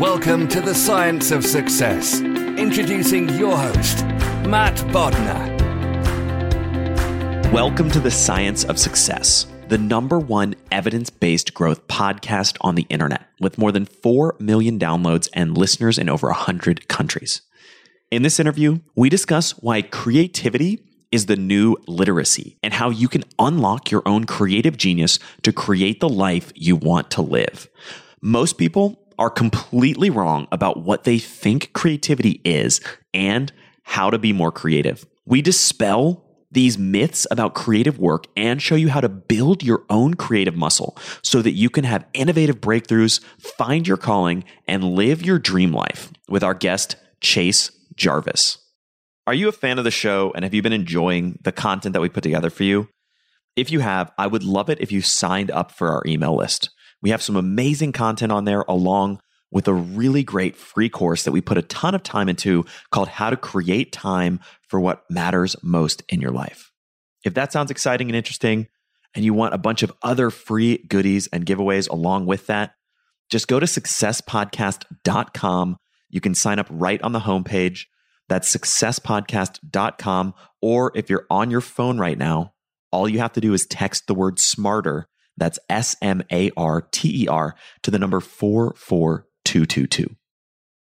Welcome to the Science of Success. Introducing your host, Matt Bodnar. Welcome to the Science of Success, the number one evidence based growth podcast on the internet, with more than 4 million downloads and listeners in over 100 countries. In this interview, we discuss why creativity is the new literacy and how you can unlock your own creative genius to create the life you want to live. Most people are completely wrong about what they think creativity is and how to be more creative. We dispel these myths about creative work and show you how to build your own creative muscle so that you can have innovative breakthroughs, find your calling, and live your dream life with our guest, Chase Jarvis. Are you a fan of the show and have you been enjoying the content that we put together for you? If you have, I would love it if you signed up for our email list. We have some amazing content on there along with a really great free course that we put a ton of time into called How to Create Time for What Matters Most in Your Life. If that sounds exciting and interesting, and you want a bunch of other free goodies and giveaways along with that, just go to successpodcast.com. You can sign up right on the homepage. That's successpodcast.com. Or if you're on your phone right now, all you have to do is text the word smarter that's S M A R T E R to the number 44222.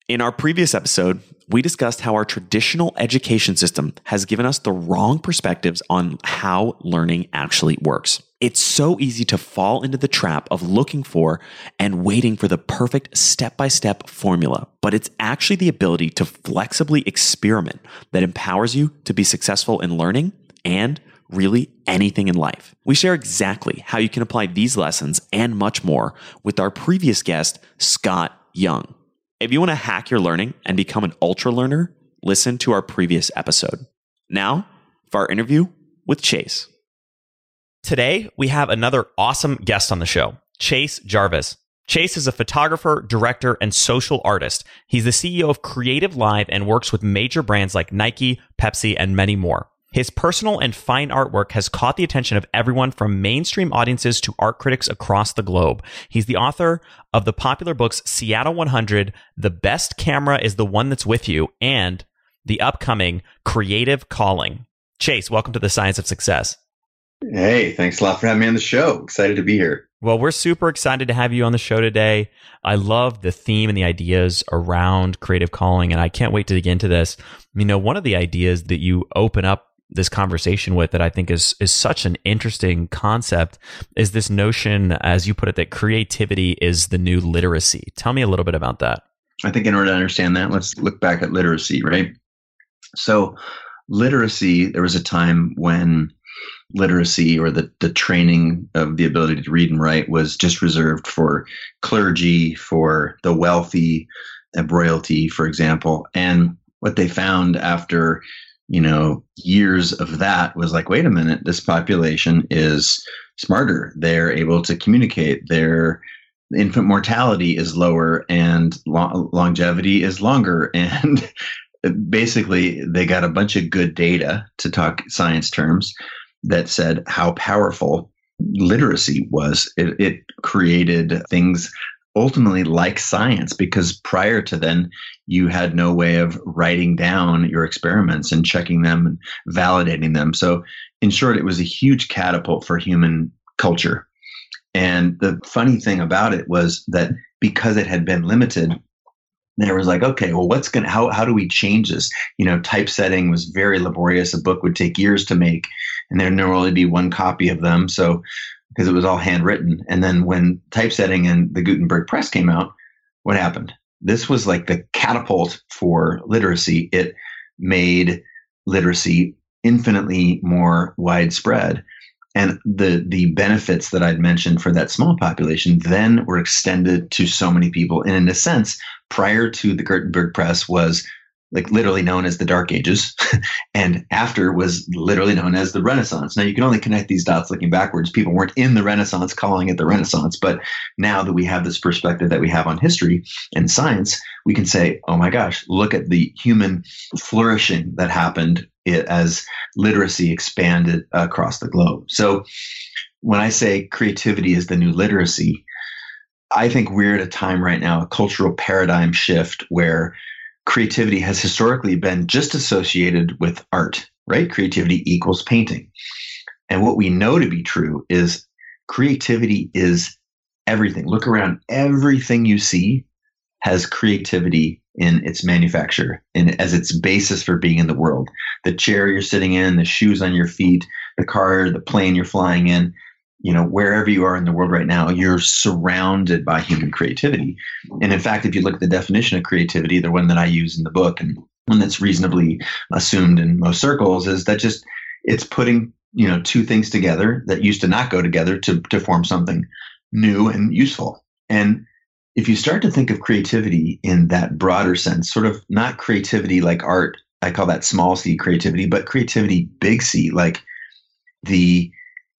In our previous episode, we discussed how our traditional education system has given us the wrong perspectives on how learning actually works. It's so easy to fall into the trap of looking for and waiting for the perfect step by step formula, but it's actually the ability to flexibly experiment that empowers you to be successful in learning and really anything in life. We share exactly how you can apply these lessons and much more with our previous guest, Scott Young. If you want to hack your learning and become an ultra learner, listen to our previous episode. Now, for our interview with Chase. Today, we have another awesome guest on the show, Chase Jarvis. Chase is a photographer, director, and social artist. He's the CEO of CreativeLive and works with major brands like Nike, Pepsi, and many more. His personal and fine artwork has caught the attention of everyone from mainstream audiences to art critics across the globe. He's the author of the popular books Seattle 100, The Best Camera is the One That's With You, and the upcoming Creative Calling. Chase, welcome to the Science of Success. Hey, thanks a lot for having me on the show. Excited to be here. Well, we're super excited to have you on the show today. I love the theme and the ideas around creative calling, and I can't wait to dig into this. You know, one of the ideas that you open up this conversation with that I think is is such an interesting concept is this notion, as you put it, that creativity is the new literacy. Tell me a little bit about that. I think in order to understand that, let's look back at literacy, right? So, literacy, there was a time when literacy or the, the training of the ability to read and write was just reserved for clergy, for the wealthy, and royalty, for example. And what they found after you know, years of that was like, wait a minute, this population is smarter. They're able to communicate. Their infant mortality is lower and lo- longevity is longer. And basically, they got a bunch of good data to talk science terms that said how powerful literacy was. It, it created things ultimately like science because prior to then you had no way of writing down your experiments and checking them and validating them. So in short it was a huge catapult for human culture. And the funny thing about it was that because it had been limited there was like okay well what's going to how, how do we change this? You know typesetting was very laborious. A book would take years to make and there'd normally be one copy of them. So because it was all handwritten. And then when typesetting and the Gutenberg press came out, what happened? This was like the catapult for literacy. It made literacy infinitely more widespread. And the the benefits that I'd mentioned for that small population then were extended to so many people. And in a sense, prior to the Gutenberg press was like literally known as the Dark Ages, and after was literally known as the Renaissance. Now you can only connect these dots looking backwards. People weren't in the Renaissance calling it the Renaissance, but now that we have this perspective that we have on history and science, we can say, oh my gosh, look at the human flourishing that happened as literacy expanded across the globe. So when I say creativity is the new literacy, I think we're at a time right now, a cultural paradigm shift where creativity has historically been just associated with art, right? Creativity equals painting. And what we know to be true is creativity is everything. Look around, everything you see has creativity in its manufacture and as its basis for being in the world. The chair you're sitting in, the shoes on your feet, the car, the plane you're flying in, you know, wherever you are in the world right now, you're surrounded by human creativity. And in fact, if you look at the definition of creativity, the one that I use in the book and one that's reasonably assumed in most circles is that just it's putting, you know, two things together that used to not go together to, to form something new and useful. And if you start to think of creativity in that broader sense, sort of not creativity like art, I call that small c creativity, but creativity big C, like the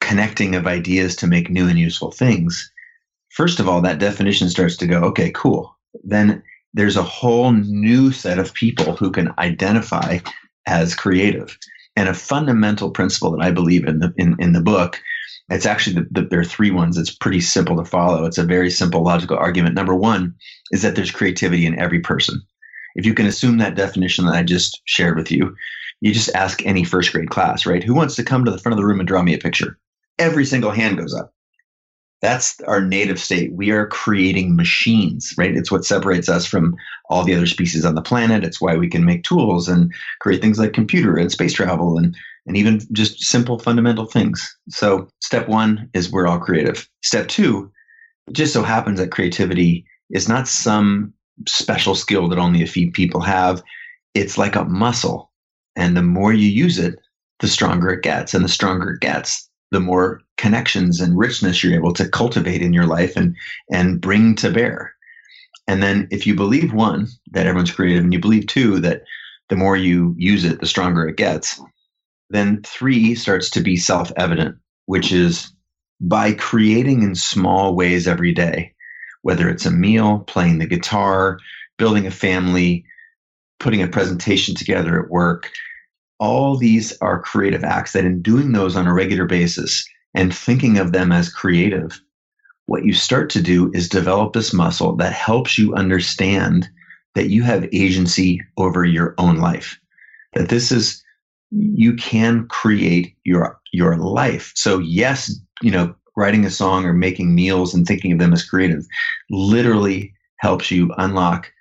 connecting of ideas to make new and useful things, first of all, that definition starts to go, okay, cool. Then there's a whole new set of people who can identify as creative. And a fundamental principle that I believe in the in, in the book, it's actually the, the, there are three ones. It's pretty simple to follow. It's a very simple logical argument. Number one is that there's creativity in every person. If you can assume that definition that I just shared with you, you just ask any first grade class, right? Who wants to come to the front of the room and draw me a picture? Every single hand goes up. That's our native state. We are creating machines, right? It's what separates us from all the other species on the planet. It's why we can make tools and create things like computer and space travel and, and even just simple fundamental things. So, step one is we're all creative. Step two, it just so happens that creativity is not some special skill that only a few people have. It's like a muscle. And the more you use it, the stronger it gets. And the stronger it gets, the more connections and richness you're able to cultivate in your life and and bring to bear. And then if you believe one that everyone's creative and you believe two that the more you use it the stronger it gets, then three starts to be self-evident, which is by creating in small ways every day, whether it's a meal, playing the guitar, building a family, putting a presentation together at work, all these are creative acts that in doing those on a regular basis and thinking of them as creative, what you start to do is develop this muscle that helps you understand that you have agency over your own life. That this is you can create your your life. So yes, you know, writing a song or making meals and thinking of them as creative literally helps you unlock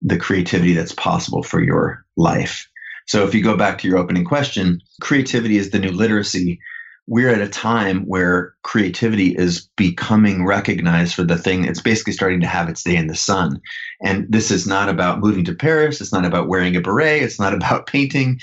the creativity that's possible for your life. So if you go back to your opening question, creativity is the new literacy. We're at a time where creativity is becoming recognized for the thing. It's basically starting to have its day in the sun. And this is not about moving to Paris. It's not about wearing a beret. It's not about painting.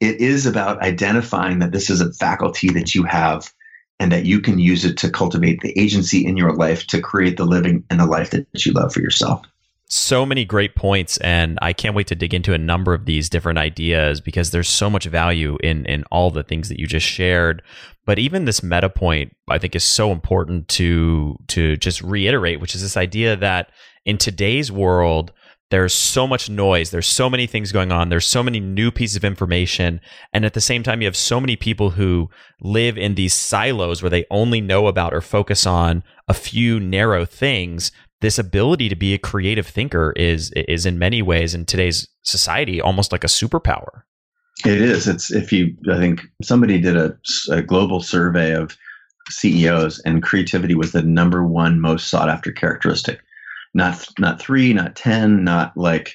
It is about identifying that this is a faculty that you have and that you can use it to cultivate the agency in your life to create the living and the life that you love for yourself. So many great points and i can't wait to dig into a number of these different ideas because there's so much value in in all the things that you just shared. But even this meta point i think is so important to to just reiterate which is this idea that in today's world there's so much noise there's so many things going on there's so many new pieces of information and at the same time you have so many people who live in these silos where they only know about or focus on a few narrow things this ability to be a creative thinker is is in many ways in today's society almost like a superpower. It is. It's if you. I think somebody did a, a global survey of CEOs, and creativity was the number one most sought after characteristic. Not not three, not ten, not like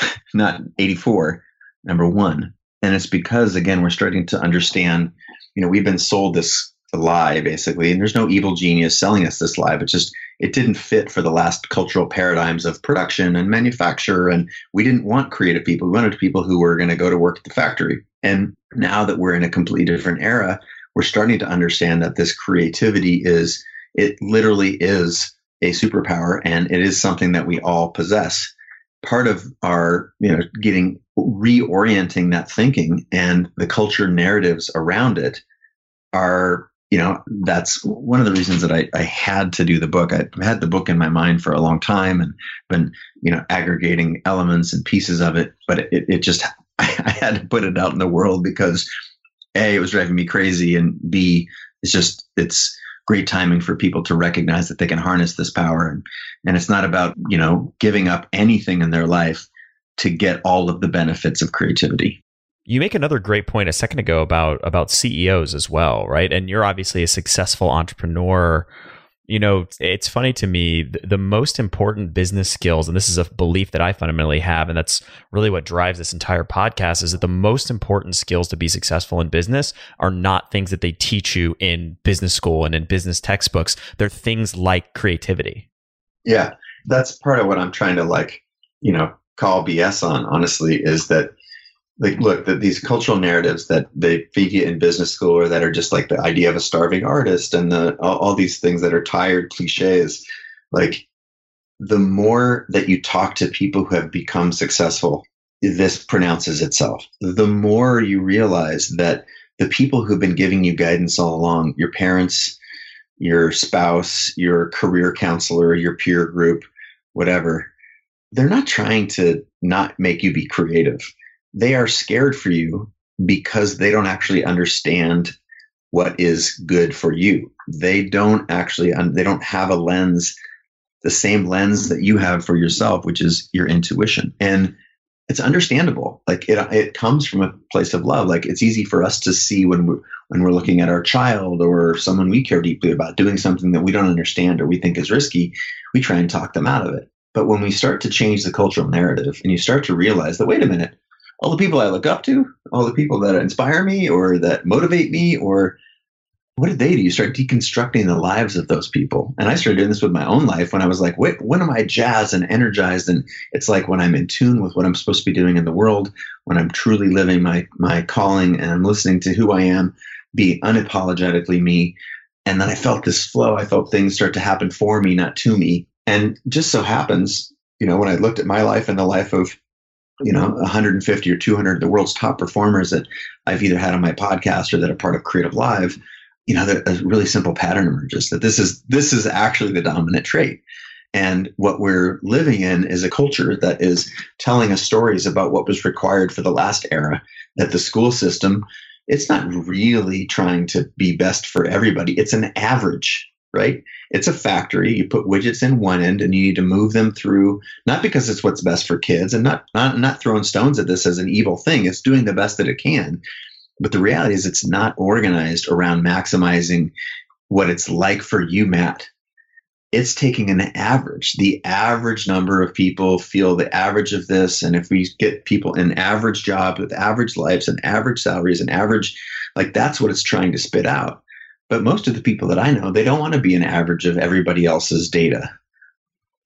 not eighty four. Number one, and it's because again we're starting to understand. You know, we've been sold this lie basically, and there's no evil genius selling us this lie, but just it didn't fit for the last cultural paradigms of production and manufacture. And we didn't want creative people. We wanted people who were going to go to work at the factory. And now that we're in a completely different era, we're starting to understand that this creativity is, it literally is a superpower and it is something that we all possess. Part of our, you know, getting reorienting that thinking and the culture narratives around it are you know, that's one of the reasons that I, I had to do the book. I had the book in my mind for a long time and been, you know, aggregating elements and pieces of it, but it, it just, I had to put it out in the world because A, it was driving me crazy, and B, it's just, it's great timing for people to recognize that they can harness this power. And, and it's not about, you know, giving up anything in their life to get all of the benefits of creativity you make another great point a second ago about about CEOs as well, right? And you're obviously a successful entrepreneur. You know, it's funny to me the, the most important business skills, and this is a belief that I fundamentally have, and that's really what drives this entire podcast, is that the most important skills to be successful in business are not things that they teach you in business school and in business textbooks. They're things like creativity. Yeah, that's part of what I'm trying to like, you know, call BS on. Honestly, is that like look that these cultural narratives that they feed you in business school or that are just like the idea of a starving artist and the all, all these things that are tired cliches like the more that you talk to people who have become successful this pronounces itself. The more you realize that the people who've been giving you guidance all along your parents your spouse your career counselor your peer group whatever they're not trying to not make you be creative they are scared for you because they don't actually understand what is good for you. They don't actually, they don't have a lens, the same lens that you have for yourself, which is your intuition. And it's understandable. Like it, it comes from a place of love. Like it's easy for us to see when we're, when we're looking at our child or someone we care deeply about doing something that we don't understand or we think is risky, we try and talk them out of it. But when we start to change the cultural narrative and you start to realize that, wait a minute, all the people I look up to, all the people that inspire me or that motivate me, or what did they do? You start deconstructing the lives of those people. And I started doing this with my own life when I was like, wait, when am I jazzed and energized? And it's like when I'm in tune with what I'm supposed to be doing in the world, when I'm truly living my my calling and I'm listening to who I am, be unapologetically me. And then I felt this flow. I felt things start to happen for me, not to me. And just so happens, you know, when I looked at my life and the life of you know mm-hmm. 150 or 200 of the world's top performers that I've either had on my podcast or that are part of CreativeLive, you know, a really simple pattern emerges that this is this is actually the dominant trait. And what we're living in is a culture that is telling us stories about what was required for the last era, that the school system, it's not really trying to be best for everybody. It's an average right? It's a factory. You put widgets in one end and you need to move them through, not because it's what's best for kids and not, not, not throwing stones at this as an evil thing. It's doing the best that it can. But the reality is it's not organized around maximizing what it's like for you, Matt. It's taking an average. The average number of people feel the average of this. And if we get people in average jobs with average lives and average salaries and average, like that's what it's trying to spit out but most of the people that I know, they don't want to be an average of everybody else's data.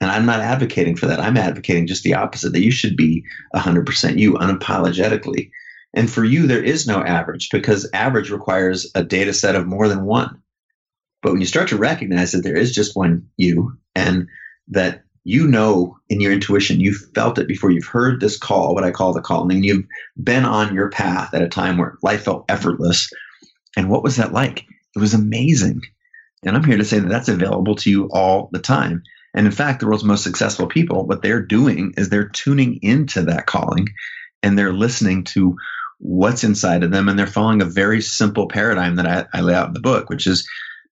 And I'm not advocating for that. I'm advocating just the opposite that you should be 100% you unapologetically. And for you, there is no average because average requires a data set of more than one. But when you start to recognize that there is just one you and that you know in your intuition, you felt it before you've heard this call, what I call the call, and you've been on your path at a time where life felt effortless. And what was that like? It was amazing. And I'm here to say that that's available to you all the time. And in fact, the world's most successful people, what they're doing is they're tuning into that calling and they're listening to what's inside of them. And they're following a very simple paradigm that I, I lay out in the book, which is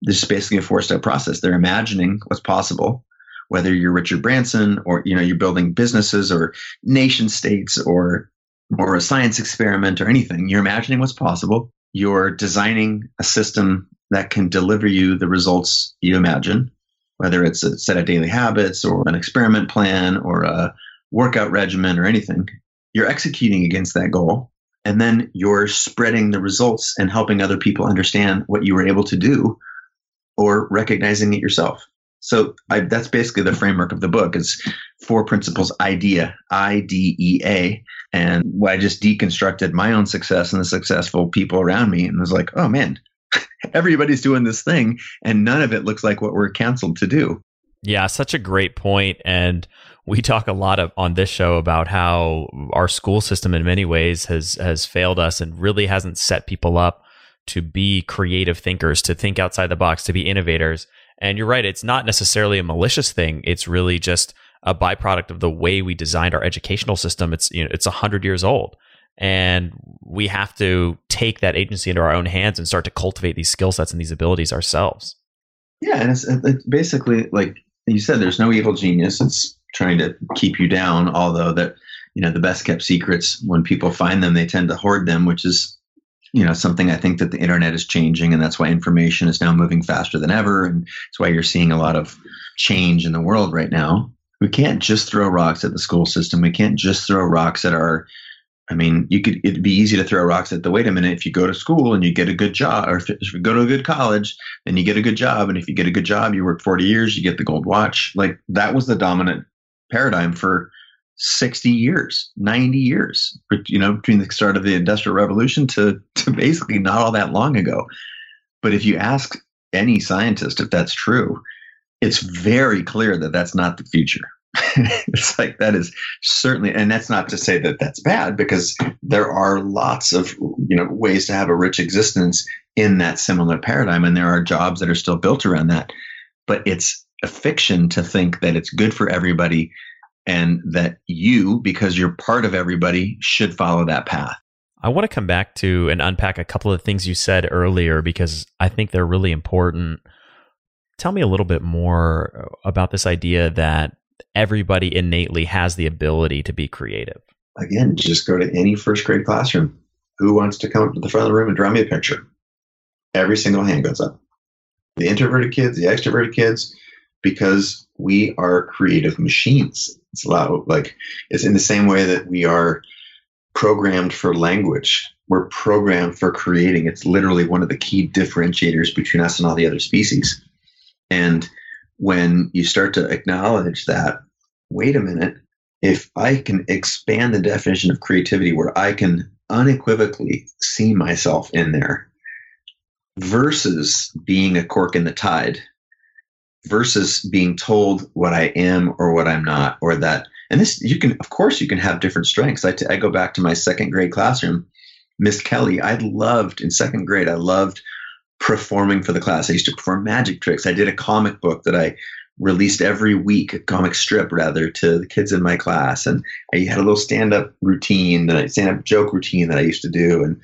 this is basically a four step process. They're imagining what's possible, whether you're Richard Branson or, you know, you're building businesses or nation states or, or a science experiment or anything. You're imagining what's possible. You're designing a system that can deliver you the results you imagine, whether it's a set of daily habits or an experiment plan or a workout regimen or anything. You're executing against that goal. And then you're spreading the results and helping other people understand what you were able to do or recognizing it yourself. So I, that's basically the framework of the book. It's four principles idea, I D E A. And I just deconstructed my own success and the successful people around me and was like, oh man, everybody's doing this thing and none of it looks like what we're canceled to do. Yeah, such a great point. And we talk a lot of, on this show about how our school system in many ways has has failed us and really hasn't set people up to be creative thinkers, to think outside the box, to be innovators. And you're right, it's not necessarily a malicious thing. It's really just a byproduct of the way we designed our educational system. It's you know, it's 100 years old. And we have to take that agency into our own hands and start to cultivate these skill sets and these abilities ourselves. Yeah, and it's, it's basically like you said, there's no evil genius. It's trying to keep you down, although that you know the best kept secrets when people find them they tend to hoard them which is you know something I think that the internet is changing, and that's why information is now moving faster than ever, and it's why you're seeing a lot of change in the world right now. We can't just throw rocks at the school system. We can't just throw rocks at our. I mean, you could. It'd be easy to throw rocks at the. Wait a minute. If you go to school and you get a good job, or if, you go to a good college, then you get a good job, and if you get a good job, you work 40 years, you get the gold watch. Like that was the dominant paradigm for 60 years, 90 years, you know, between the start of the Industrial Revolution to, to basically not all that long ago. But if you ask any scientist if that's true, it's very clear that that's not the future. it's like that is certainly, and that's not to say that that's bad because there are lots of you know ways to have a rich existence in that similar paradigm, and there are jobs that are still built around that. But it's a fiction to think that it's good for everybody and that you, because you're part of everybody, should follow that path. I want to come back to and unpack a couple of things you said earlier because I think they're really important. Tell me a little bit more about this idea that everybody innately has the ability to be creative. Again, just go to any first grade classroom. Who wants to come up to the front of the room and draw me a picture? Every single hand goes up. The introverted kids, the extroverted kids, because we are creative machines. It's lot like it's in the same way that we are programmed for language. We're programmed for creating. It's literally one of the key differentiators between us and all the other species. And when you start to acknowledge that, wait a minute, if I can expand the definition of creativity where I can unequivocally see myself in there versus being a cork in the tide versus being told what I am or what I'm not, or that. And this, you can, of course, you can have different strengths. I, t- I go back to my second grade classroom. Miss Kelly, I loved in second grade, I loved performing for the class. I used to perform magic tricks. I did a comic book that I released every week, a comic strip rather, to the kids in my class. And I had a little stand up routine, that I stand up joke routine that I used to do. And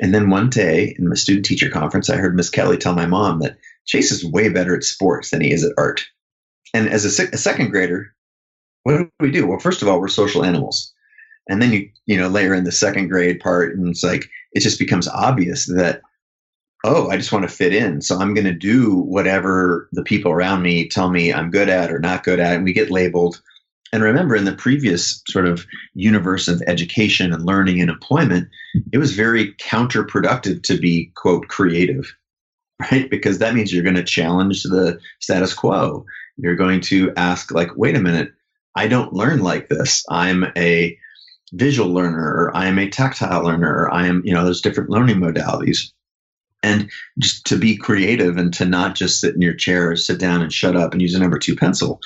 and then one day in the student teacher conference, I heard Miss Kelly tell my mom that Chase is way better at sports than he is at art. And as a, a second grader, what do we do? Well, first of all, we're social animals. And then you, you know, layer in the second grade part and it's like, it just becomes obvious that, oh, I just want to fit in. So I'm going to do whatever the people around me tell me I'm good at or not good at. And we get labeled. And remember, in the previous sort of universe of education and learning and employment, it was very counterproductive to be, quote, creative right? Because that means you're going to challenge the status quo. You're going to ask, like, wait a minute, I don't learn like this. I'm a visual learner, or I am a tactile learner, or I am, you know, there's different learning modalities. And just to be creative and to not just sit in your chair or sit down and shut up and use a number two pencil.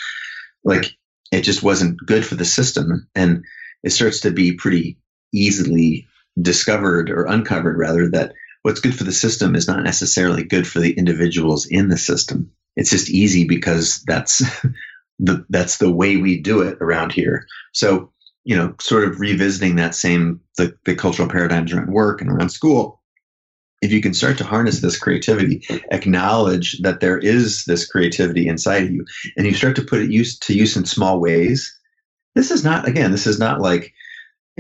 Like it just wasn't good for the system. And it starts to be pretty easily discovered or uncovered, rather, that what's good for the system is not necessarily good for the individuals in the system. It's just easy because that's the that's the way we do it around here. So, you know, sort of revisiting that same the, the cultural paradigms around work and around school. If you can start to harness this creativity, acknowledge that there is this creativity inside of you, and you start to put it use to use in small ways. This is not again, this is not like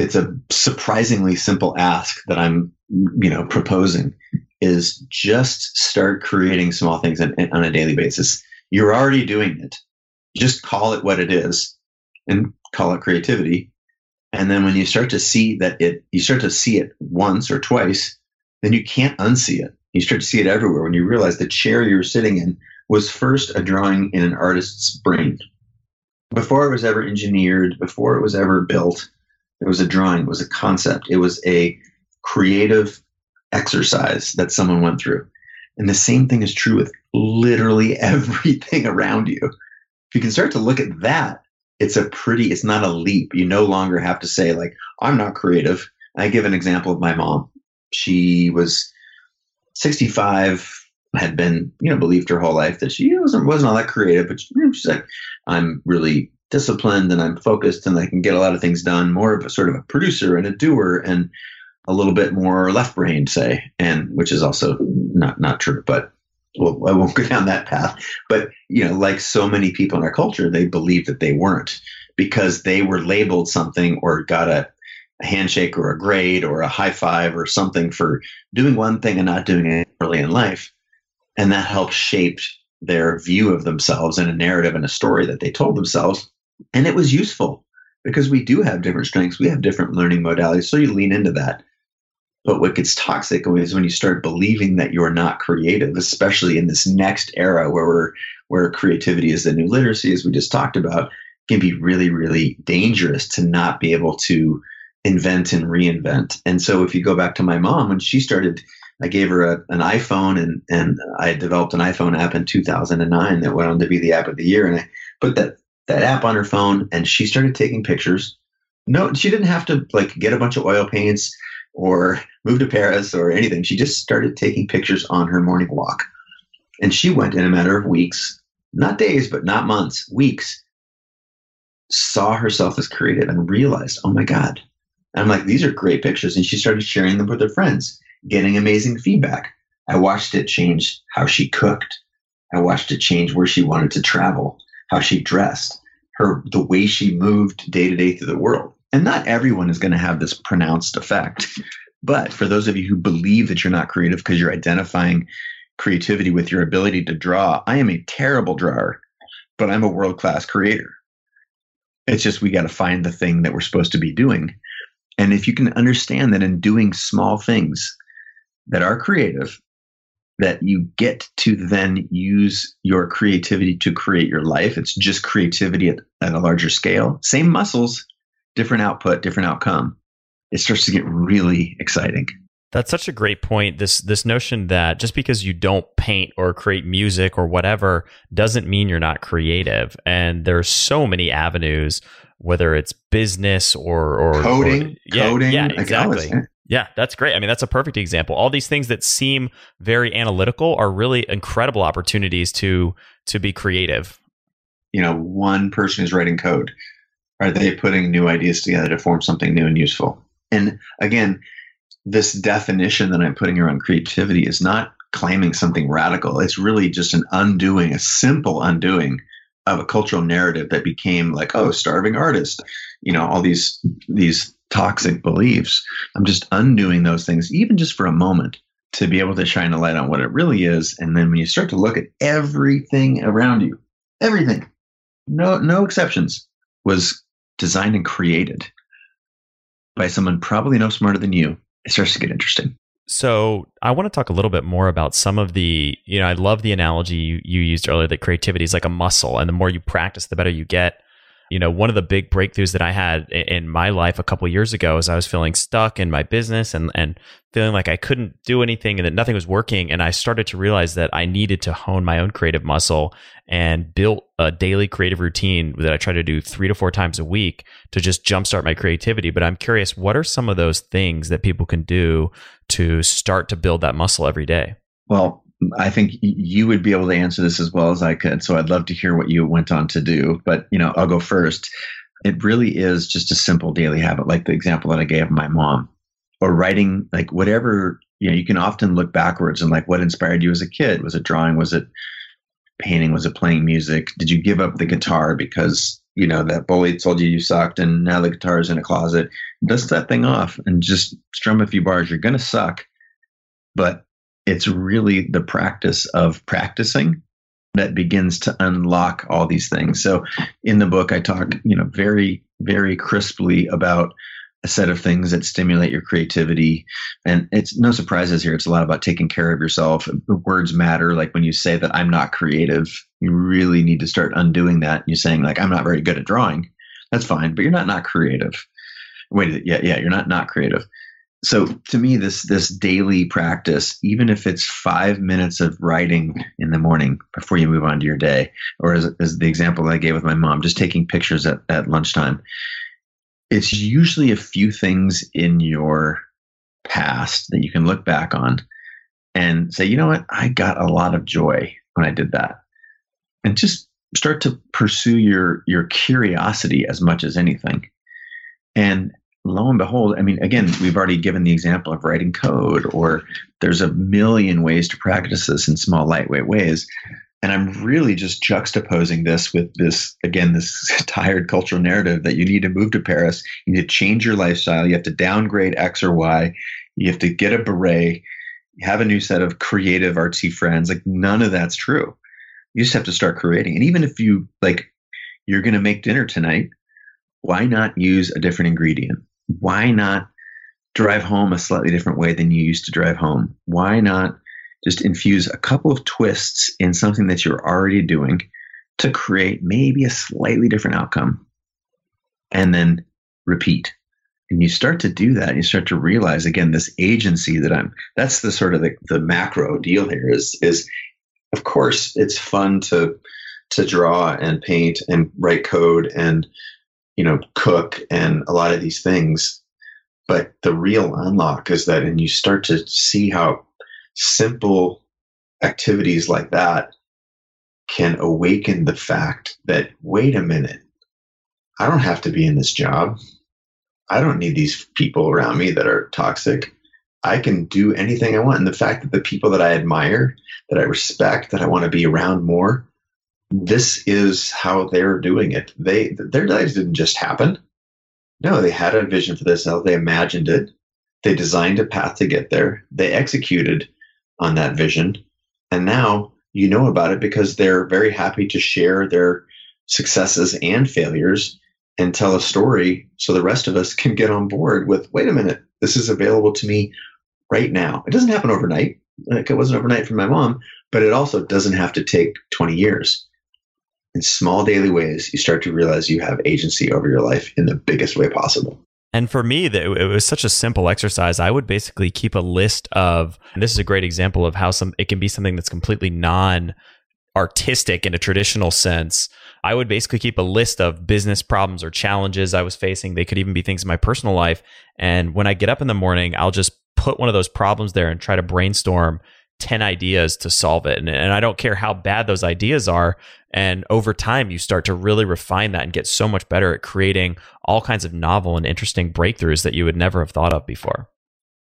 it's a surprisingly simple ask that I'm, you know, proposing is just start creating small things on, on a daily basis. You're already doing it. Just call it what it is and call it creativity. And then when you start to see that it, you start to see it once or twice, then you can't unsee it. You start to see it everywhere when you realize the chair you're sitting in was first a drawing in an artist's brain. Before it was ever engineered, before it was ever built, it was a drawing, it was a concept, it was a creative exercise that someone went through. And the same thing is true with literally everything around you. If you can start to look at that, it's a pretty, it's not a leap. You no longer have to say, like, I'm not creative. I give an example of my mom. She was 65, had been, you know, believed her whole life that she wasn't, wasn't all that creative, but she, you know, she's like, I'm really disciplined and I'm focused and I can get a lot of things done, more of a sort of a producer and a doer and a little bit more left brained, say, and which is also not not true, but well, I won't go down that path. But you know, like so many people in our culture, they believe that they weren't because they were labeled something or got a, a handshake or a grade or a high five or something for doing one thing and not doing it early in life, and that helped shape their view of themselves and a narrative and a story that they told themselves, and it was useful because we do have different strengths, we have different learning modalities, so you lean into that. But what gets toxic is when you start believing that you're not creative, especially in this next era where we're, where creativity is the new literacy, as we just talked about, can be really, really dangerous to not be able to invent and reinvent. And so if you go back to my mom, when she started, I gave her a, an iPhone and, and I developed an iPhone app in 2009 that went on to be the app of the year. And I put that, that app on her phone and she started taking pictures. No, she didn't have to like get a bunch of oil paints or move to Paris or anything. She just started taking pictures on her morning walk. And she went in a matter of weeks, not days, but not months, weeks, saw herself as creative and realized, oh my God. And I'm like, these are great pictures. And she started sharing them with her friends, getting amazing feedback. I watched it change how she cooked. I watched it change where she wanted to travel, how she dressed, her the way she moved day to day through the world. And not everyone is going to have this pronounced effect. But for those of you who believe that you're not creative because you're identifying creativity with your ability to draw, I am a terrible drawer, but I'm a world class creator. It's just we got to find the thing that we're supposed to be doing. And if you can understand that in doing small things that are creative, that you get to then use your creativity to create your life. It's just creativity at, at a larger scale. Same muscles, different output, different outcome, it starts to get really exciting. That's such a great point. This this notion that just because you don't paint or create music or whatever doesn't mean you're not creative. And there's so many avenues, whether it's business or or coding, or, yeah, coding, yeah, exactly. Yeah, that's great. I mean, that's a perfect example. All these things that seem very analytical are really incredible opportunities to to be creative. You know, one person is writing code are they putting new ideas together to form something new and useful? And again, this definition that I'm putting around creativity is not claiming something radical. It's really just an undoing, a simple undoing of a cultural narrative that became like, oh, starving artist, you know, all these these toxic beliefs. I'm just undoing those things, even just for a moment, to be able to shine a light on what it really is. And then when you start to look at everything around you, everything, no no exceptions, was designed and created by someone probably no smarter than you, it starts to get interesting. So I want to talk a little bit more about some of the, you know, I love the analogy you, you used earlier that creativity is like a muscle, and the more you practice, the better you get. You know, one of the big breakthroughs that I had in my life a couple years ago is I was feeling stuck in my business and, and feeling like I couldn't do anything and that nothing was working. And I started to realize that I needed to hone my own creative muscle and built a daily creative routine that I try to do three to four times a week to just jumpstart my creativity. But I'm curious, what are some of those things that people can do to start to build that muscle every day? Well, I think you would be able to answer this as well as I could. So I'd love to hear what you went on to do. But you know, I'll go first. It really is just a simple daily habit, like the example that I gave my mom, or writing, like whatever. You know, you can often look backwards and like what inspired you as a kid. Was it drawing? Was it painting? Was it playing music? Did you give up the guitar because you know that bully told you you sucked, and now the guitar is in a closet? Dust that thing off and just strum a few bars. You're gonna suck, but it's really the practice of practicing that begins to unlock all these things. So in the book, I talk, you know, very, very crisply about a set of things that stimulate your creativity. And it's no surprises here. It's a lot about taking care of yourself. Words matter. Like when you say that I'm not creative, you really need to start undoing that. You're saying like, I'm not very good at drawing. That's fine, but you're not not creative. Wait, yeah, yeah, you're not not creative so to me this this daily practice even if it's five minutes of writing in the morning before you move on to your day or as, as the example that i gave with my mom just taking pictures at, at lunchtime it's usually a few things in your past that you can look back on and say you know what? I got a lot of joy when i did that. And just start to pursue your your curiosity as much as anything. And lo and behold, I mean, again, we've already given the example of writing code, or there's a million ways to practice this in small, lightweight ways. And I'm really just juxtaposing this with this, again, this tired cultural narrative that you need to move to Paris, you need to change your lifestyle, you have to downgrade X or Y, you have to get a beret, have a new set of creative, artsy friends. Like, none of that's true. You just have to start creating. And even if you, like, you're going to make dinner tonight, why not use a different ingredient? Why not drive home a slightly different way than you used to drive home? Why not just infuse a couple of twists in something that you're already doing to create maybe a slightly different outcome and then repeat? And you start to do that, and you start to realize again this agency that I'm. That's the sort of the, the macro deal here. Is is of course it's fun to to draw and paint and write code and you know, cook and a lot of these things. But the real unlock is that, and you start to see how simple activities like that can awaken the fact that, wait a minute, I don't have to be in this job. I don't need these people around me that are toxic. I can do anything I want. And the fact that the people that I admire, that I respect, that I want to be around more, this is how they're doing it. They their lives didn't just happen. No, they had a vision for this. They imagined it. They designed a path to get there. They executed on that vision, and now you know about it because they're very happy to share their successes and failures and tell a story so the rest of us can get on board with wait a minute this is available to me right now it doesn't happen overnight like it wasn't overnight for my mom but it also doesn't have to take 20 years in small daily ways, you start to realize you have agency over your life in the biggest way possible. And for me, it was such a simple exercise. I would basically keep a list of, this is a great example of how some it can be something that's completely non artistic in a traditional sense. I would basically keep a list of business problems or challenges I was facing. They could even be things in my personal life. And when I get up in the morning, I'll just put one of those problems there and try to brainstorm 10 ideas to solve it. And, and, I don't care how bad those ideas are. And over time, you start to really refine that and get so much better at creating all kinds of novel and interesting breakthroughs that you would never have thought of before.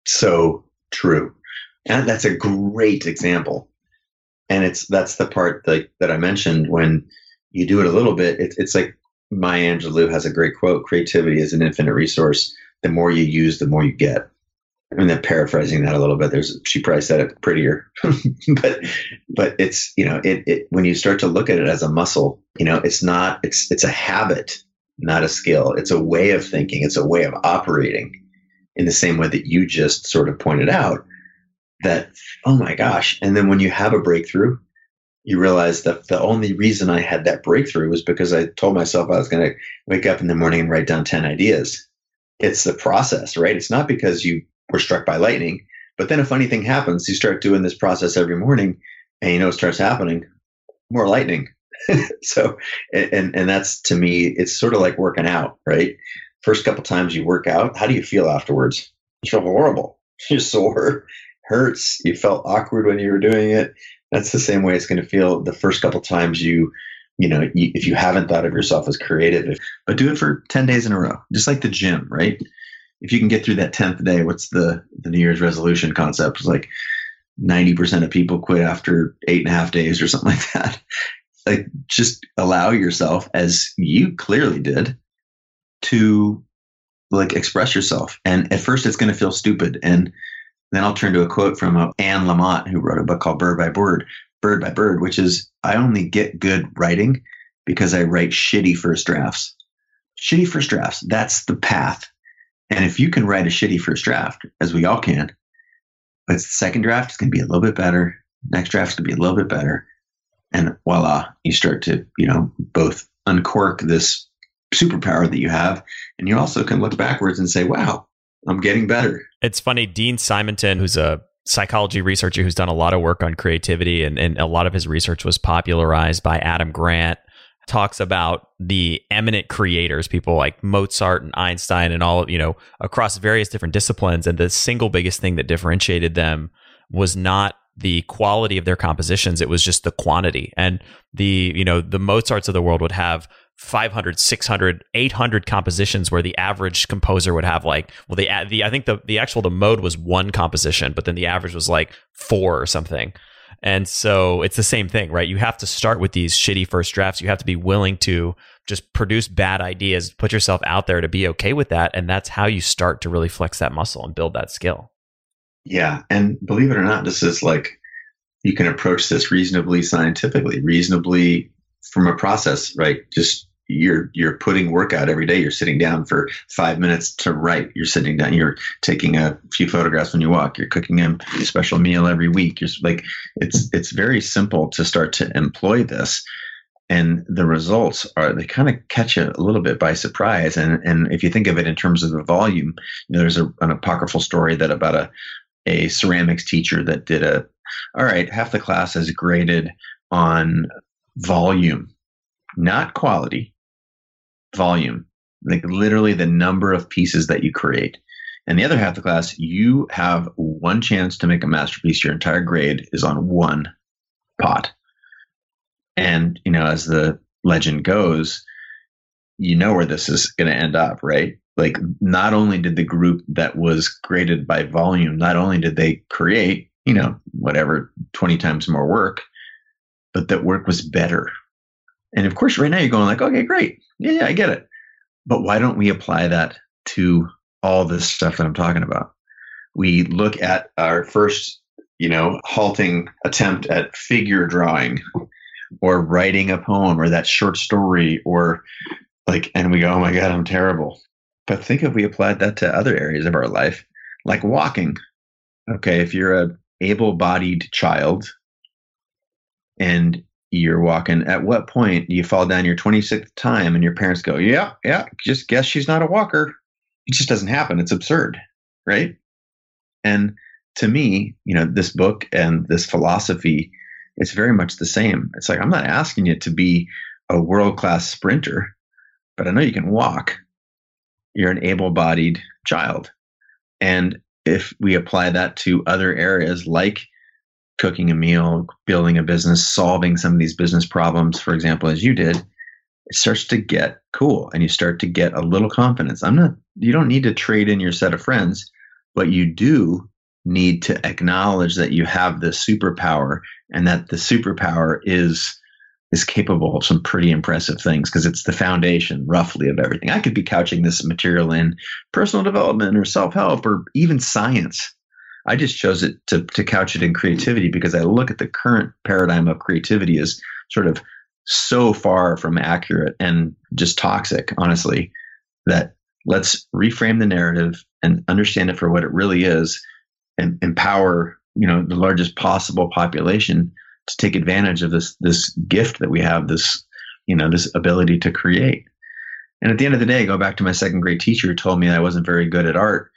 So true. And that's a great example. And it's that's the part that, that I mentioned when you do it a little bit. It, it's like Maya Angelou has a great quote creativity is an infinite resource. The more you use, the more you get. Mean, I'm paraphrasing that a little bit. There's she probably said it prettier, but but it's you know it, it when you start to look at it as a muscle, you know, it's not it's it's a habit, not a skill. It's a way of thinking. It's a way of operating. In the same way that you just sort of pointed out, that oh my gosh, and then when you have a breakthrough, you realize that the only reason I had that breakthrough was because I told myself I was going to wake up in the morning and write down 10 ideas. It's the process, right? It's not because you were struck by lightning. But then a funny thing happens. You start doing this process every morning and you know it starts happening? More lightning. so, and, and that's to me, it's sort of like working out, right? First couple times you work out, how do you feel afterwards? You feel horrible. You're sore, hurts. You felt awkward when you were doing it. That's the same way it's going to feel the first couple times you, you know, you, if you haven't thought of yourself as creative, but do it for 10 days in a row, just like the gym, right? If you can get through that 10th day, what's the, the New Year's resolution concept? It's like 90% of people quit after eight and a half days or something like that. Like just allow yourself, as you clearly did, to like express yourself. And at first it's going to feel stupid. And then I'll turn to a quote from uh, Anne Lamott, who wrote a book called Bird by Bird, Bird by Bird, which is I only get good writing because I write shitty first drafts. Shitty first drafts. That's the path. And if you can write a shitty first draft, as we all can, but the second draft is going to be a little bit better. Next draft is going to be a little bit better. And voila, you start to, you know, both uncork this superpower that you have. And you also can look backwards and say, wow, I'm getting better. It's funny. Dean Simonton, who's a psychology researcher who's done a lot of work on creativity, and, and a lot of his research was popularized by Adam Grant, talks about the eminent creators, people like Mozart and Einstein, and all, you know, across various different disciplines. And the single biggest thing that differentiated them was not the quality of their compositions. It was just the quantity. And the you know the mozarts of the world would have 500 600 800 compositions where the average composer would have like well the, the i think the, the actual the mode was one composition but then the average was like four or something and so it's the same thing right? You have to start with these shitty first drafts. You have to be willing to just produce bad ideas put yourself out there to be okay with that. And that's how you start to really flex that muscle and build that skill. Yeah. And believe it or not this is like you can approach this reasonably scientifically reasonably from a process right? Just you're you're putting work out every day. You're sitting down for five minutes to write. You're sitting down. You're taking a few photographs when you walk. You're cooking a special meal every week. You're like it's it's very simple to start to employ this, and the results are they kind of catch you a little bit by surprise. And and if you think of it in terms of the volume, you know, there's a, an apocryphal story that about a a ceramics teacher that did a all right half the class is graded on volume not quality volume, like literally the number of pieces that you create. And the other half of the class, you have one chance to make a masterpiece. Your entire grade is on one pot. And, you know, as the legend goes, you know where this is going to end up, right? Like, not only did the group that was graded by volume, not only did they create, you know, whatever, 20 times more work, but that work was better. And of course, right now you're going like, okay, great. Yeah, yeah, I get it. But why don't we apply that to all this stuff that I'm talking about? We look at our first, you know, halting attempt at figure drawing or writing a poem or that short story or like, and we go, oh my God, I'm terrible. But think if we applied that to other areas of our life, like walking. Okay, if you're a able bodied child and you're walking. At what point you fall down your 26th time and your parents go, yeah, yeah, just guess she's not a walker? It just doesn't happen. It's absurd, right? And to me, you know, this book and this philosophy, it's very much the same. It's like, I'm not asking you to be a world class sprinter, but I know you can walk. You're an able bodied child. And if we apply that to other areas like cooking a meal, building a business, solving some of these business problems, for example, as you did, it starts to get cool and you start to get a little confidence. I'm not, you don't need to trade in your set of friends, but you do need to acknowledge that you have this superpower and that the superpower is is capable of some pretty impressive things because it's the foundation roughly of everything. I could be couching this material in personal development or self-help or even science I just chose it to, to couch it in creativity because I look at the current paradigm of creativity as sort of so far from accurate and just toxic, honestly, that let's reframe the narrative and understand it for what it really is and empower, you know, the largest possible population to take advantage of this this gift that we have, this you know this ability to create. And at the end of the day, go back to my second grade teacher who told me I wasn't very good at art.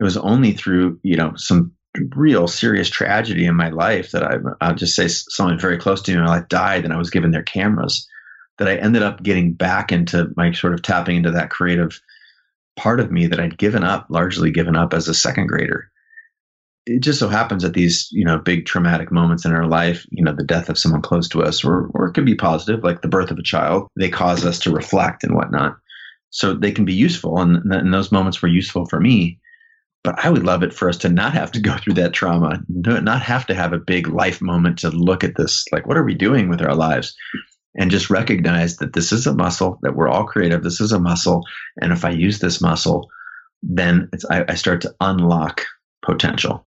It was only through you know some real serious tragedy in my life that I, I'll just say someone very close to me my life died, and I was given their cameras. That I ended up getting back into my sort of tapping into that creative part of me that I'd given up, largely given up as a second grader it just so happens that these you know big traumatic moments in our life you know the death of someone close to us or, or it could be positive like the birth of a child they cause us to reflect and whatnot so they can be useful and, and those moments were useful for me but i would love it for us to not have to go through that trauma not have to have a big life moment to look at this like what are we doing with our lives? And just recognize that this is a muscle that we're all creative this is a muscle and if i use this muscle then I, I start to unlock potential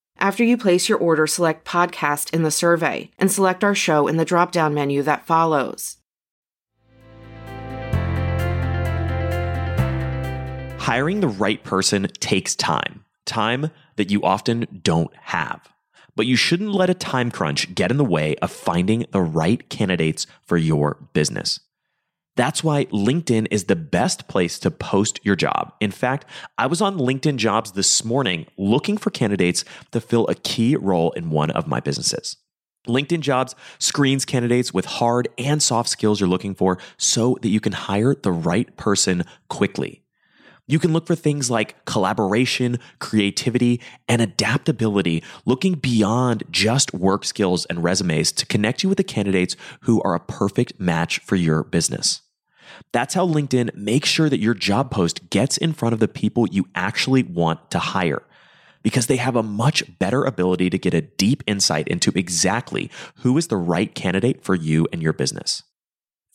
After you place your order, select podcast in the survey and select our show in the drop down menu that follows. Hiring the right person takes time, time that you often don't have. But you shouldn't let a time crunch get in the way of finding the right candidates for your business. That's why LinkedIn is the best place to post your job. In fact, I was on LinkedIn jobs this morning looking for candidates to fill a key role in one of my businesses. LinkedIn jobs screens candidates with hard and soft skills you're looking for so that you can hire the right person quickly. You can look for things like collaboration, creativity, and adaptability, looking beyond just work skills and resumes to connect you with the candidates who are a perfect match for your business. That's how LinkedIn makes sure that your job post gets in front of the people you actually want to hire because they have a much better ability to get a deep insight into exactly who is the right candidate for you and your business.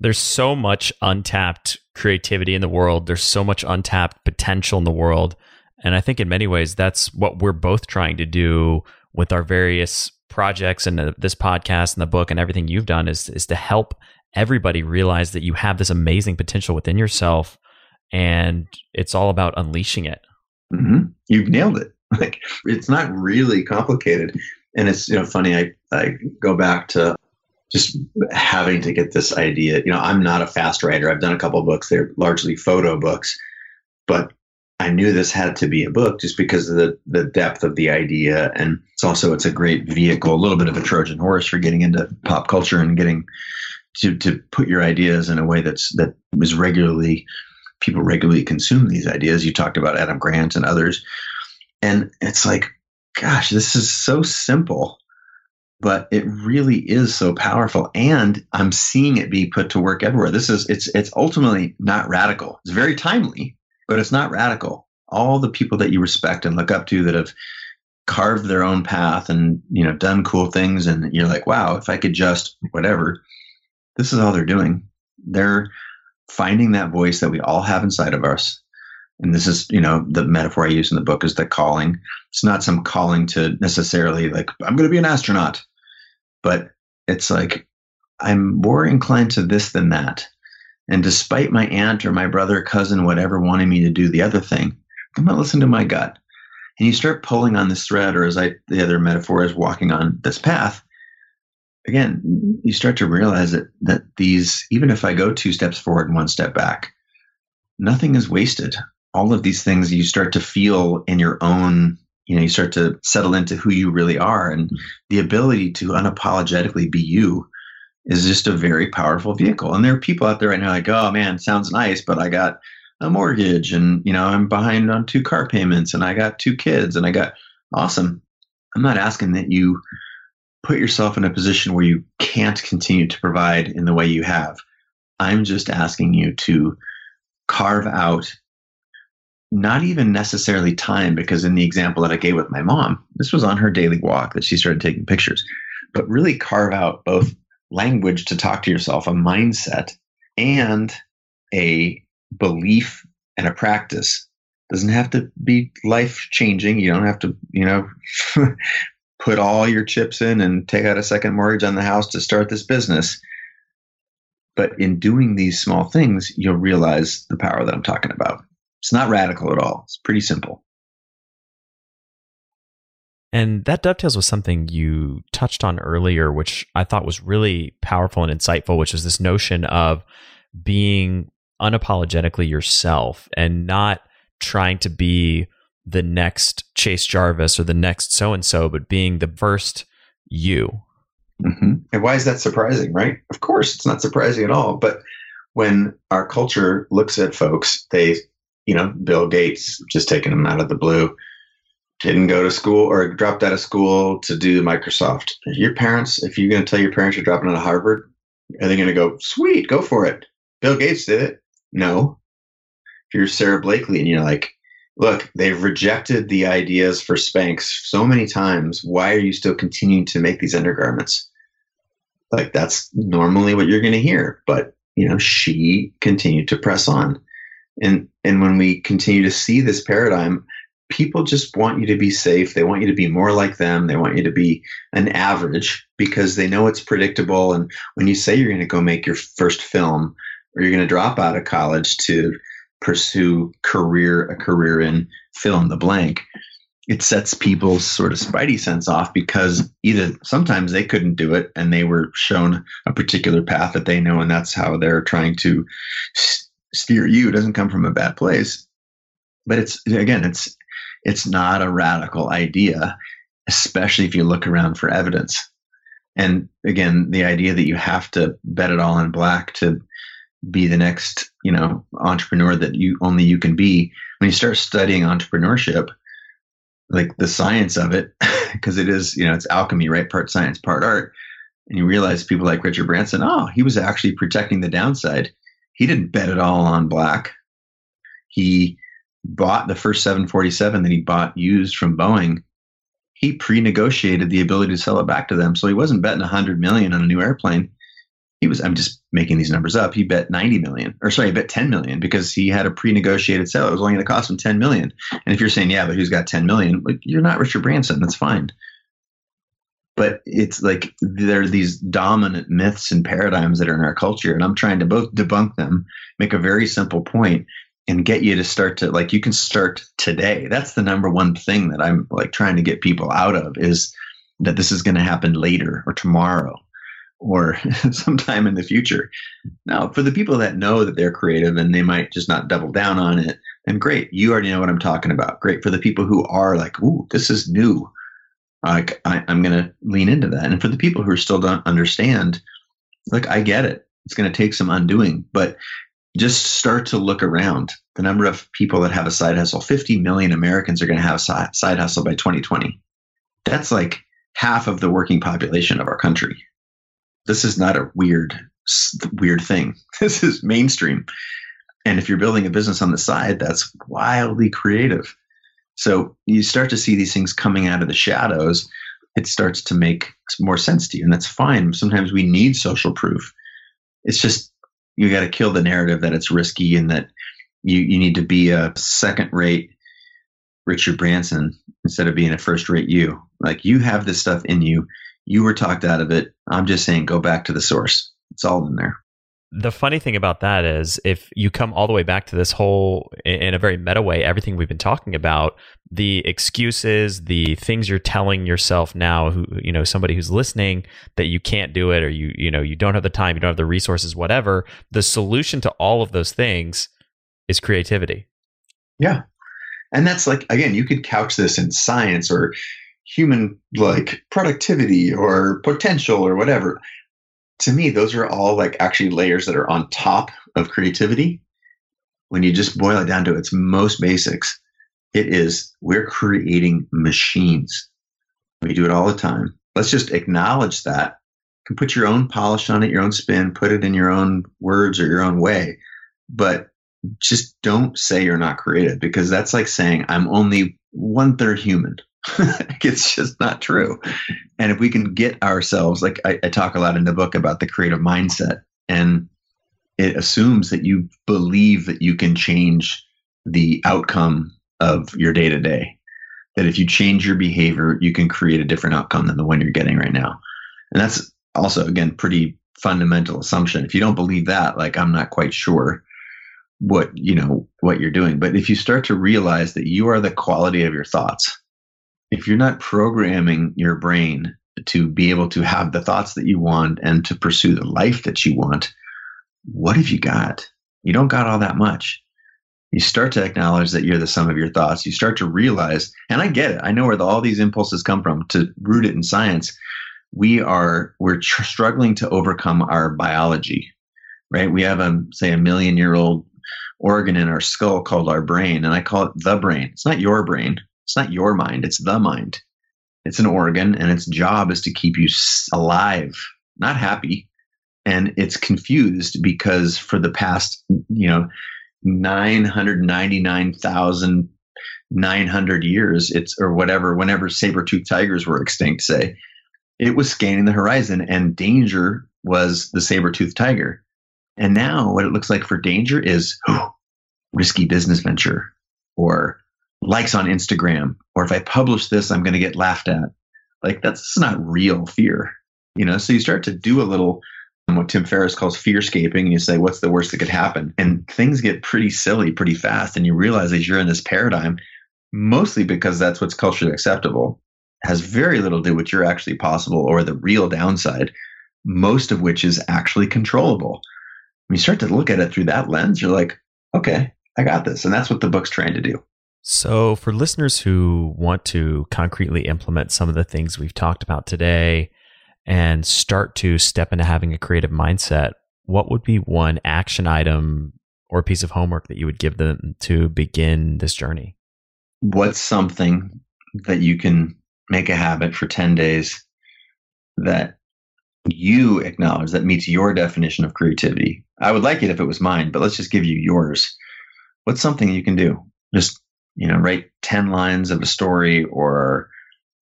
There's so much untapped creativity in the world. There's so much untapped potential in the world. And I think in many ways, that's what we're both trying to do with our various projects and this podcast and the book and everything you've done is, is to help everybody realize that you have this amazing potential within yourself and it's all about unleashing it. Mm-hmm. You've nailed it. Like it's not really complicated. And it's, you know, funny. I, I go back to just having to get this idea. You know, I'm not a fast writer. I've done a couple books. They're largely photo books, but I knew this had to be a book just because of the the depth of the idea, and it's also it's a great vehicle, a little bit of a Trojan horse for getting into pop culture and getting to to put your ideas in a way that's that was regularly people regularly consume these ideas. You talked about Adam Grant and others, and it's like, gosh, this is so simple, but it really is so powerful, and I'm seeing it be put to work everywhere. This is it's it's ultimately not radical. It's very timely but it's not radical. All the people that you respect and look up to that have carved their own path and you know done cool things, and you're like, wow, if I could just whatever. This is all they're doing. They're finding that voice that we all have inside of us. And this is, you know, the metaphor I use in the book is the calling. It's not some calling to necessarily like, I'm going to be an astronaut, but it's like, I'm more inclined to this than that. And despite my aunt or my brother, cousin, whatever, wanting me to do the other thing, I'm going to listen to my gut. And you start pulling on this thread, or as I, the other metaphor is walking on this path. Again, you start to realize that that these, even if I go two steps forward and one step back, nothing is wasted. All of these things you start to feel in your own, you know, you start to settle into who you really are, and mm-hmm. the ability to unapologetically be you is just a very powerful vehicle. And there are people out there right now like, oh man, sounds nice, but I got a mortgage and you know I'm behind on two car payments and I got two kids and I got awesome. I'm not asking that you put yourself in a position where you can't continue to provide in the way you have. I'm just asking you to carve out not even necessarily time because in the example that I gave with my mom, this was on her daily walk that she started taking pictures, but really carve out both language to talk to yourself, a mindset, and a belief and a practice. Doesn't have to be life changing. You don't have to, you know, put all your chips in and take out a second mortgage on the house to start this business. But in doing these small things, you'll realize the power that I'm talking about. It's not radical at all. It's pretty simple. And that dovetails with something you touched on earlier, which I thought was really powerful and insightful, which is this notion of being unapologetically yourself and not trying to be the next Chase Jarvis or the next so and so, but being the first you. Mm-hmm. And why is that surprising, right? Of course, it's not surprising at all. But when our culture looks at folks, they, you know, Bill Gates, just taking them out of the blue, didn't go to school or dropped out of school to do Microsoft. Your parents, if you're going to tell your parents you're dropping out of Harvard, are they going to go, sweet, go for it? Bill Gates did it. No. If you're Sara Blakely and you're like, look, they've rejected the ideas for Spanx so many times. Why are you still continuing to make these undergarments? Like that's normally what you're going to hear. But, you know, she continued to press on. And, and when we continue to see this paradigm, people just want you to be safe. They want you to be more like them. They want you to be an average because they know it's predictable. And when you say you're going to go make your first film or you're going to drop out of college to pursue career a career in fill in the blank, it sets people's sort of spidey sense off because either sometimes they couldn't do it and they were shown a particular path that they know and that's how they're trying to steer you. Doesn't come from a bad place but it's again it's it's not a radical idea, especially if you look around for evidence. And again, the idea that you have to bet it all in black to be the next, you know, entrepreneur that you only you can be. When you start studying entrepreneurship, like the science of it, because it is, you know, it's alchemy, right? Part science, part art. And you realize people like Richard Branson, oh, he was actually protecting the downside. He didn't bet it all on black. He bought the first 747 that he bought used from Boeing, he pre-negotiated the ability to sell it back to them. So he wasn't betting 100 million on a new airplane. He was I'm just making these numbers up. He bet 90 million or sorry, he bet 10 million because he had a pre-negotiated sale. It was only going to cost him 10 million. And if you're saying, yeah, but who's got 10 million? Like, you're not Richard Branson. That's fine. But it's like there are these dominant myths and paradigms that are in our culture, and I'm trying to both debunk them, make a very simple point, and get you to start to like you can start today that's the number one thing that i'm like trying to get people out of is that this is going to happen later or tomorrow or sometime in the future. Now, for the people that know that they're creative and they might just not double down on it, and great, you already know what I'm talking about. Great for the people who are like, "Ooh, this is new." Like I, I'm going to lean into that. And for the people who still don't understand, like I get it. It's going to take some undoing, but just start to look around. The number of people that have a side hustle 50 million americans are going to have a side hustle by 2020 that's like half of the working population of our country. This is not a weird weird thing. This is mainstream. And if you're building a business on the side that's wildly creative so you start to see these things coming out of the shadows it starts to make more sense to you and that's fine sometimes we need social proof it's just you got to kill the narrative that it's risky and that you you need to be a second rate Richard Branson instead of being a first rate you. Like you have this stuff in you. You were talked out of it. I'm just saying go back to the source. It's all in there. The funny thing about that is if you come all the way back to this whole in a very meta way, everything we've been talking about, the excuses, the things you're telling yourself now, who you know, somebody who's listening that you can't do it or you you know, you don't have the time, you don't have the resources, whatever, the solution to all of those things is creativity. Yeah. And that's like again, you could couch this in science or human like productivity or potential or whatever to me, those are all like actually layers that are on top of creativity. When you just boil it down to its most basics, it is we're creating machines. We do it all the time. Let's just acknowledge that. You can put your own polish on it, your own spin, put it in your own words or your own way. But just don't say you're not creative because that's like saying I'm only one third human. it's just not true. And if we can get ourselves, like I, I, talk a lot in the book about the creative mindset, and it assumes that you believe that you can change the outcome of your day to day. That if you change your behavior, you can create a different outcome than the one you're getting right now. And that's also, again, pretty fundamental assumption. If you don't believe that, like I'm not quite sure what you know what you're doing but if you start to realize that you are the quality of your thoughts if you're not programming your brain to be able to have the thoughts that you want and to pursue the life that you want, what have you got? You don't got all that much. You start to acknowledge that you're the sum of your thoughts. You start to realize, and I get it. I know where the, all these impulses come from. To root it in science, we are we're tr- struggling to overcome our biology, right? We have a say a million year old organ in our skull called our brain, and I call it the brain. It's not your brain. It's not your mind, it's the mind. It's an organ, and its job is to keep you alive, not happy. And it's confused because for the past, you know, 999,900 years, it's or whatever, whenever saber-toothed tigers were extinct, say, it was scanning the horizon and danger was the saber-toothed tiger. And now what it looks like for danger is risky business venture or likes on Instagram, or if I publish this, I'm going to get laughed at. Like that's not real fear, you know. So you start to do a little um, what Tim Ferriss calls fearscaping, and you say, "What's the worst that could happen?" And things get pretty silly pretty fast, and you realize that you're in this paradigm, mostly because that's what's culturally acceptable, has very little to do with you're actually possible or the real downside, most of which is actually controllable. When you start to look at it through that lens, you're like, "Okay, I got this," and that's what the book's trying to do. So, for listeners who want to concretely implement some of the things we've talked about today and start to step into having a creative mindset, what would be one action item or piece of homework that you would give them to begin this journey? What's something that you can make a habit for 10 days that you acknowledge that meets your definition of creativity? I would like it if it was mine, but let's just give you yours. What's something you can do? Just you know, write 10 lines of a story or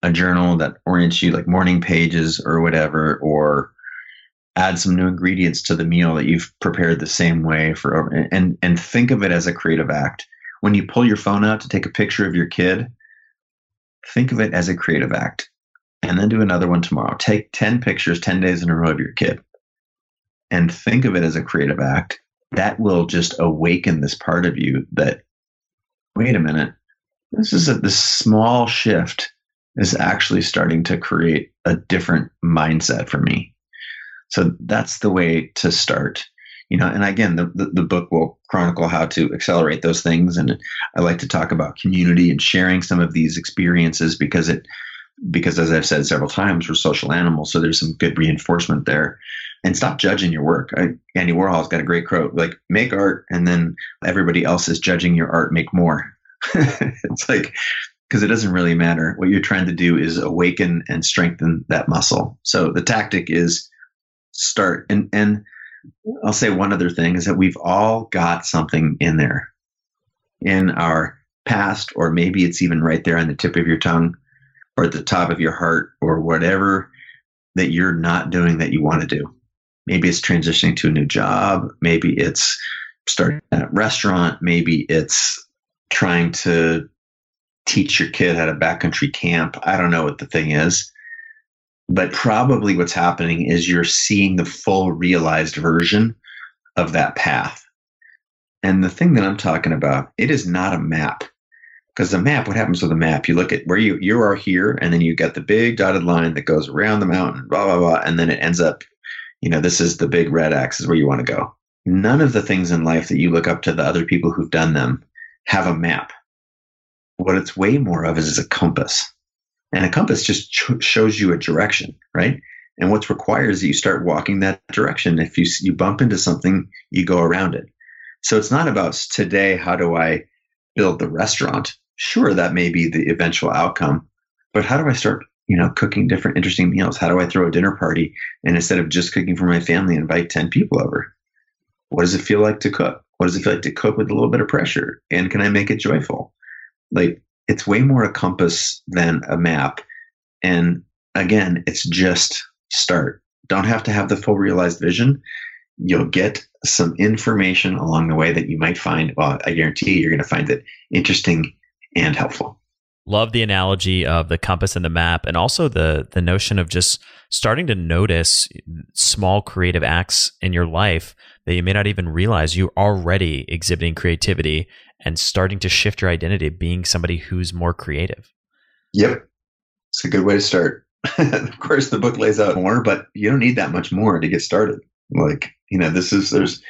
a journal that orients you like morning pages or whatever, or add some new ingredients to the meal that you've prepared the same way for and and think of it as a creative act. When you pull your phone out to take a picture of your kid, think of it as a creative act. And then do another one tomorrow. Take 10 pictures 10 days in a row of your kid and think of it as a creative act. That will just awaken this part of you that wait a minute, this is a, this small shift is actually starting to create a different mindset for me. So that's the way to start. You know, and again, the, the, the book will chronicle how to accelerate those things. And I like to talk about community and sharing some of these experiences because it, because as I've said several times, we're social animals. So there's some good reinforcement there. And stop judging your work. I, Andy Warhol's got a great quote like, make art and then everybody else is judging your art, make more. it's like, because it doesn't really matter. What you're trying to do is awaken and strengthen that muscle. So the tactic is start. And, and I'll say one other thing is that we've all got something in there in our past, or maybe it's even right there on the tip of your tongue or at the top of your heart or whatever that you're not doing that you want to do. Maybe it's transitioning to a new job. Maybe it's starting a restaurant. Maybe it's trying to teach your kid how to backcountry camp. I don't know what the thing is. But probably what's happening is you're seeing the full realized version of that path. And the thing that I'm talking about, it is not a map. Because the map, what happens with a map? You look at where you, you are here, and then you get the big dotted line that goes around the mountain, blah, blah, blah. And then it ends up, you know, this is the big red X is where you want to go. None of the things in life that you look up to the other people who've done them have a map. What it's way more of is, a compass. And a compass just ch- shows you a direction, right? And what's required is that you start walking that direction. If you you bump into something, you go around it. So it's not about today. How do I build the restaurant? Sure, that may be the eventual outcome, but how do I start? You know, cooking different interesting meals. How do I throw a dinner party and instead of just cooking for my family, invite ten people over? What does it feel like to cook? What does it feel like to cook with a little bit of pressure? And can I make it joyful? Like it's way more a compass than a map. And again, it's just start. Don't have to have the full realized vision. You'll get some information along the way that you might find, well, I guarantee you're going to find it interesting and helpful. Love the analogy of the compass and the map, and also the the notion of just starting to notice small creative acts in your life that you may not even realize you're already exhibiting creativity and starting to shift your identity, being somebody who's more creative. Yep. It's a good way to start. of course, the book lays out more, but you don't need that much more to get started. Like, you know, this is, there's,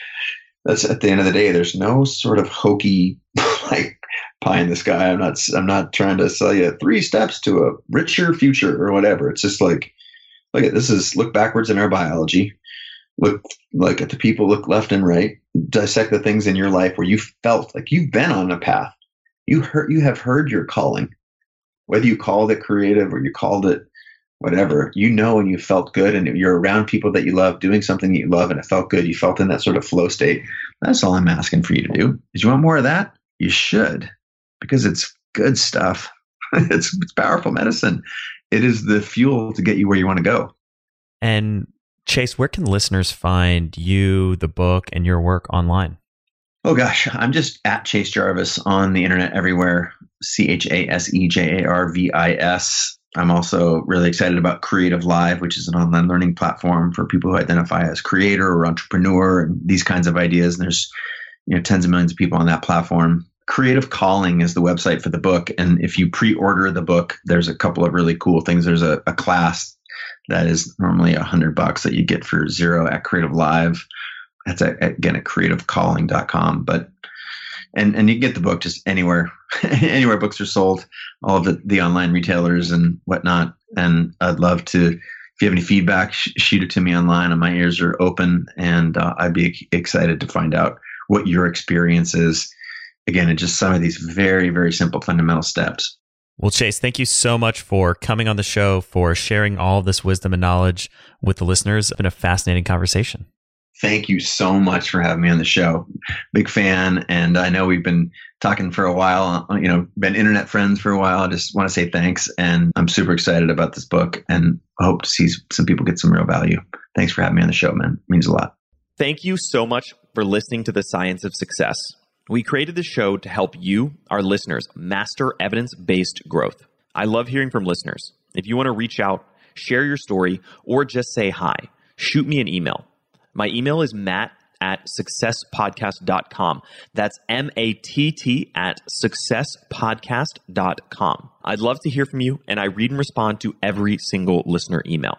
that's at the end of the day, there's no sort of hokey, like, pie in the sky. I'm not, I'm not trying to sell you three steps to a richer future or whatever. It's just like, look at this is look backwards in our biology look like at the people, look left and right, dissect the things in your life where you felt like you've been on a path. You heard, you have heard your calling, whether you called it creative or you called it whatever. You know, and you felt good, and you're around people that you love, doing something that you love, and it felt good. You felt in that sort of flow state. That's all I'm asking for you to do. Is you want more of that? You should, because it's good stuff. it's, it's powerful medicine. It is the fuel to get you where you want to go. And Chase, where can listeners find you, the book, and your work online? Oh gosh, I'm just at Chase Jarvis on the internet everywhere. C H A S E J A R V I S. I'm also really excited about CreativeLive, which is an online learning platform for people who identify as creator or entrepreneur and these kinds of ideas. And there's you know tens of millions of people on that platform. Creative Calling is the website for the book, and if you pre-order the book, there's a couple of really cool things. There's a, a class that is normally a hundred bucks that you get for zero at CreativeLive. That's at, again at creativecalling.com. But and and you get the book just anywhere anywhere books are sold, all of the, the online retailers and whatnot. And I'd love to if you have any feedback, sh- shoot it to me online. And my ears are open, and uh, I'd be excited to find out what your experience is. Again, in just some of these very very simple fundamental steps. Well, Chase, thank you so much for coming on the show, for sharing all of this wisdom and knowledge with the listeners. It's been a fascinating conversation. Thank you so much for having me on the show. Big fan. And I know we've been talking for a while, you know, been internet friends for a while. I just want to say thanks. And I'm super excited about this book and hope to see some people get some real value. Thanks for having me on the show, man. It means a lot. Thank you so much for listening to The Science of Success. We created the show to help you, our listeners, master evidence based growth. I love hearing from listeners. If you want to reach out, share your story, or just say hi, shoot me an email. My email is matt at successpodcast.com. That's M A T T at successpodcast.com. I'd love to hear from you, and I read and respond to every single listener email.